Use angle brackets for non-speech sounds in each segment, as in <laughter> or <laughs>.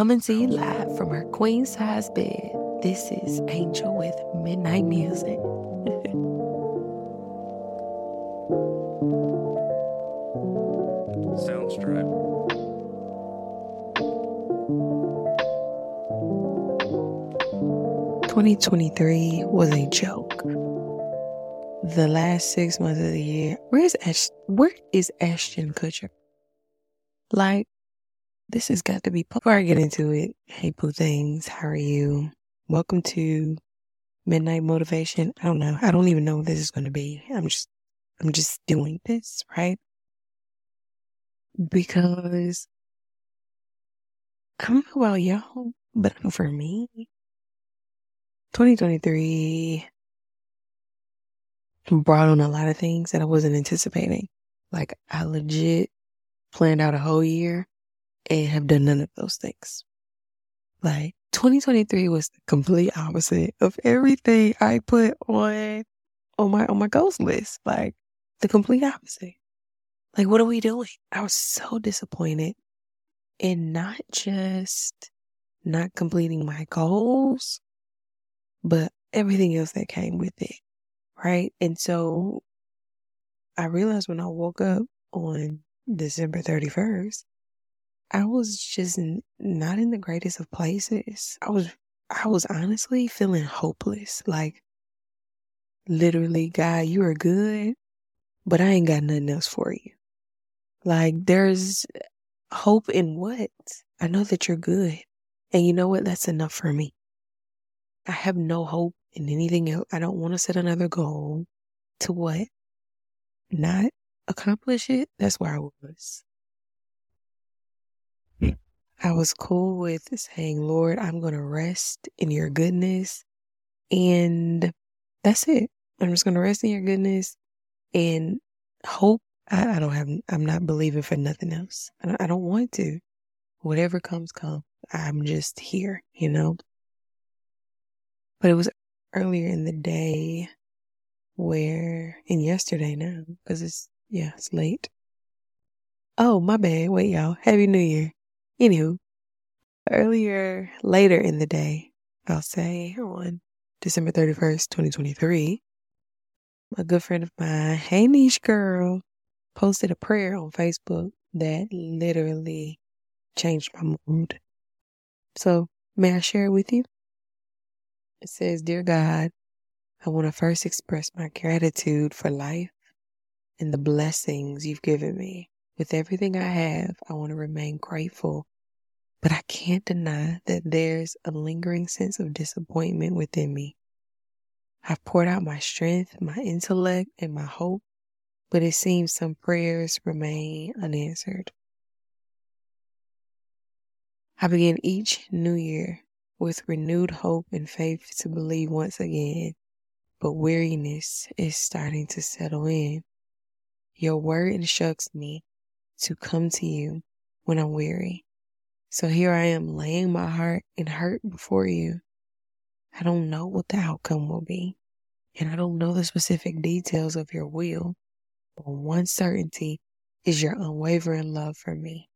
Coming to you live from her queen size bed. This is Angel with Midnight Musing. <laughs> Soundstripe. Twenty twenty three was a joke. The last six months of the year, where's Ash? Where is Ashton Kutcher? Like, this has got to be. Before I get into it, hey Pooh Things, how are you? Welcome to Midnight Motivation. I don't know. I don't even know what this is going to be. I'm just, I'm just doing this, right? Because I don't know about y'all, but <laughs> for me, 2023 brought on a lot of things that I wasn't anticipating. Like I legit planned out a whole year and have done none of those things. Like 2023 was the complete opposite of everything I put on on my on my goals list. Like the complete opposite. Like what are we doing? I was so disappointed in not just not completing my goals, but everything else that came with it. Right. And so I realized when I woke up on December 31st, I was just not in the greatest of places. I was, I was honestly feeling hopeless. Like, literally, God, you are good, but I ain't got nothing else for you. Like, there's hope in what? I know that you're good. And you know what? That's enough for me. I have no hope in anything else. I don't want to set another goal to what? Not accomplish it. That's where I was. I was cool with saying, Lord, I'm going to rest in your goodness. And that's it. I'm just going to rest in your goodness and hope. I, I, don't have, I'm not believing for nothing else. I don't, I don't want to. Whatever comes, come. I'm just here, you know? But it was earlier in the day where, and yesterday now, because it's, yeah, it's late. Oh, my bad. Wait, y'all. Happy New Year. Anywho, earlier, later in the day, I'll say on December 31st, 2023, a good friend of mine, hey niche girl, posted a prayer on Facebook that literally changed my mood. So, may I share it with you? It says, Dear God, I want to first express my gratitude for life and the blessings you've given me. With everything I have, I want to remain grateful but I can't deny that there's a lingering sense of disappointment within me. I've poured out my strength, my intellect, and my hope, but it seems some prayers remain unanswered. I begin each new year with renewed hope and faith to believe once again, but weariness is starting to settle in. Your word instructs me to come to you when I'm weary so here I am laying my heart and hurt before you. I don't know what the outcome will be, and I don't know the specific details of your will, but one certainty is your unwavering love for me,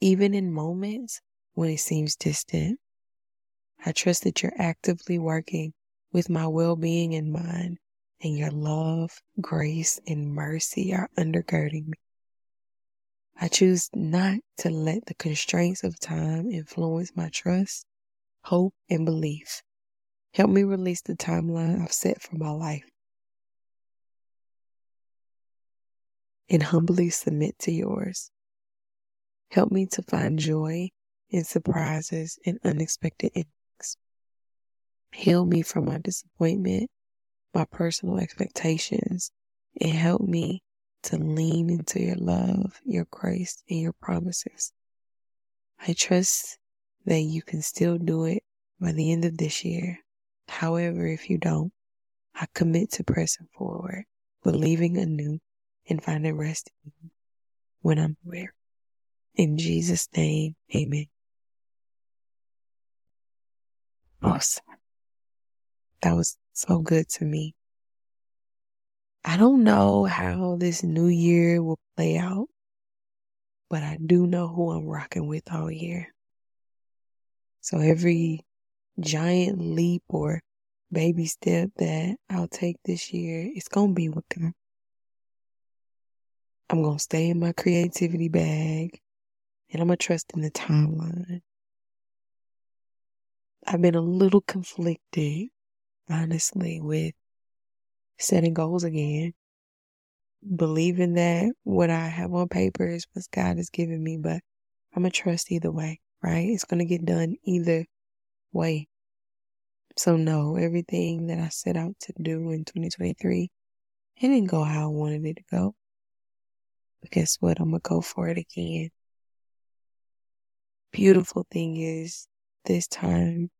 even in moments when it seems distant. I trust that you're actively working with my well being in mind, and your love, grace, and mercy are undergirding me. I choose not to let the constraints of time influence my trust, hope, and belief. Help me release the timeline I've set for my life and humbly submit to yours. Help me to find joy in surprises and unexpected endings. Heal me from my disappointment, my personal expectations, and help me to lean into your love, your grace, and your promises. I trust that you can still do it by the end of this year. However, if you don't, I commit to pressing forward, believing anew, and finding rest in you when I'm aware. In Jesus' name, amen. Awesome. That was so good to me. I don't know how this new year will play out, but I do know who I'm rocking with all year. So every giant leap or baby step that I'll take this year, it's going to be with God. I'm going to stay in my creativity bag and I'm going to trust in the timeline. I've been a little conflicted, honestly, with setting goals again, believing that what I have on paper is what God has given me, but I'm going to trust either way, right? It's going to get done either way. So, no, everything that I set out to do in 2023, it didn't go how I wanted it to go. But guess what? I'm going to go for it again. Beautiful thing is, this time,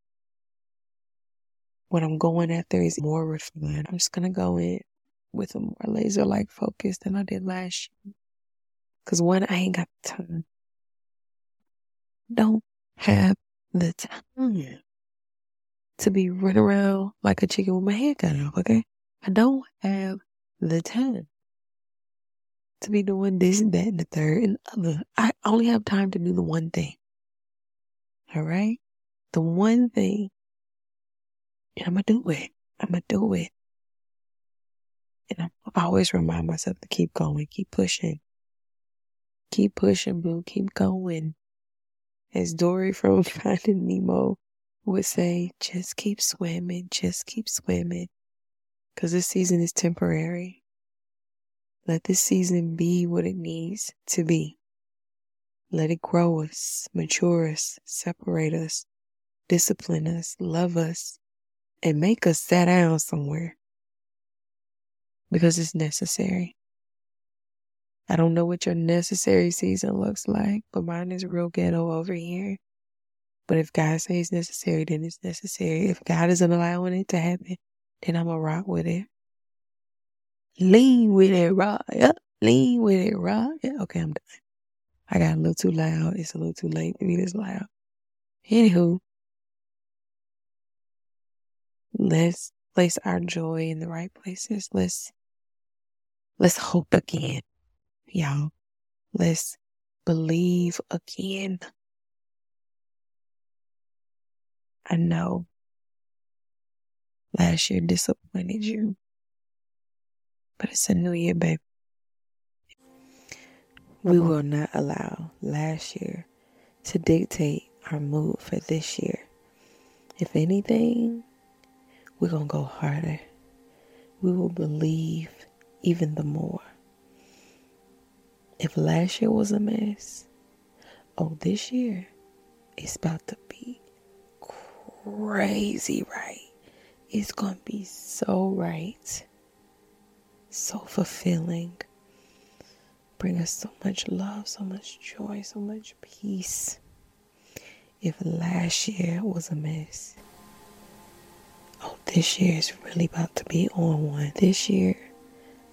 what I'm going after is more refined. I'm just going to go in with a more laser like focus than I did last year. Because one, I ain't got the time. Don't have the time to be running around like a chicken with my head cut off, okay? I don't have the time to be doing this and that and the third and the other. I only have time to do the one thing. All right? The one thing. And I'm to do it. I'm to do it. And I always remind myself to keep going, keep pushing. Keep pushing, boo. Keep going. As Dory from <laughs> Finding Nemo would say, just keep swimming, just keep swimming. Because this season is temporary. Let this season be what it needs to be. Let it grow us, mature us, separate us, discipline us, love us, and make us sit down somewhere. Because it's necessary. I don't know what your necessary season looks like, but mine is real ghetto over here. But if God says necessary, then it's necessary. If God isn't allowing it to happen, then I'm going to rock with it. Lean with it, rock. Yep. Lean with it, rock. Yeah. Okay, I'm done. I got a little too loud. It's a little too late to be this loud. Anywho, let's place our joy in the right places. Let's let's hope again, y'all. Let's believe again. I know last year disappointed you, but it's a new year, babe. We will not allow last year to dictate our mood for this year. If anything, we're going to go harder. We will believe even the more. If last year was a mess, oh, this year is about to be crazy right. It's going to be so right, so fulfilling. Bring us so much love, so much joy, so much peace. If last year was a mess, oh, this year is really about to be on one. This year,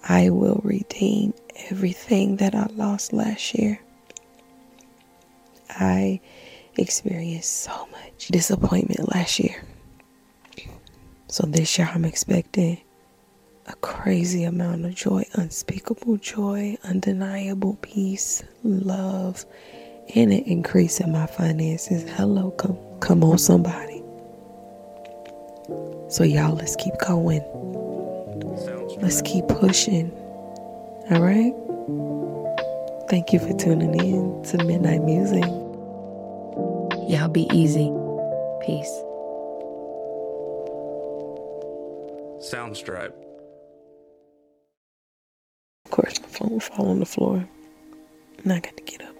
I will redeem everything that I lost last year. I experienced so much disappointment last year. So this year I'm expecting a crazy amount of joy, unspeakable joy, undeniable peace, love, and an increase in my finances. Hello, come come on somebody. So y'all let's keep going. Let's keep pushing. All right? Thank you for tuning in to Midnight Musing. Y'all be easy. Peace. Soundstripe. Of course, my phone will fall on the floor. And I got to get up.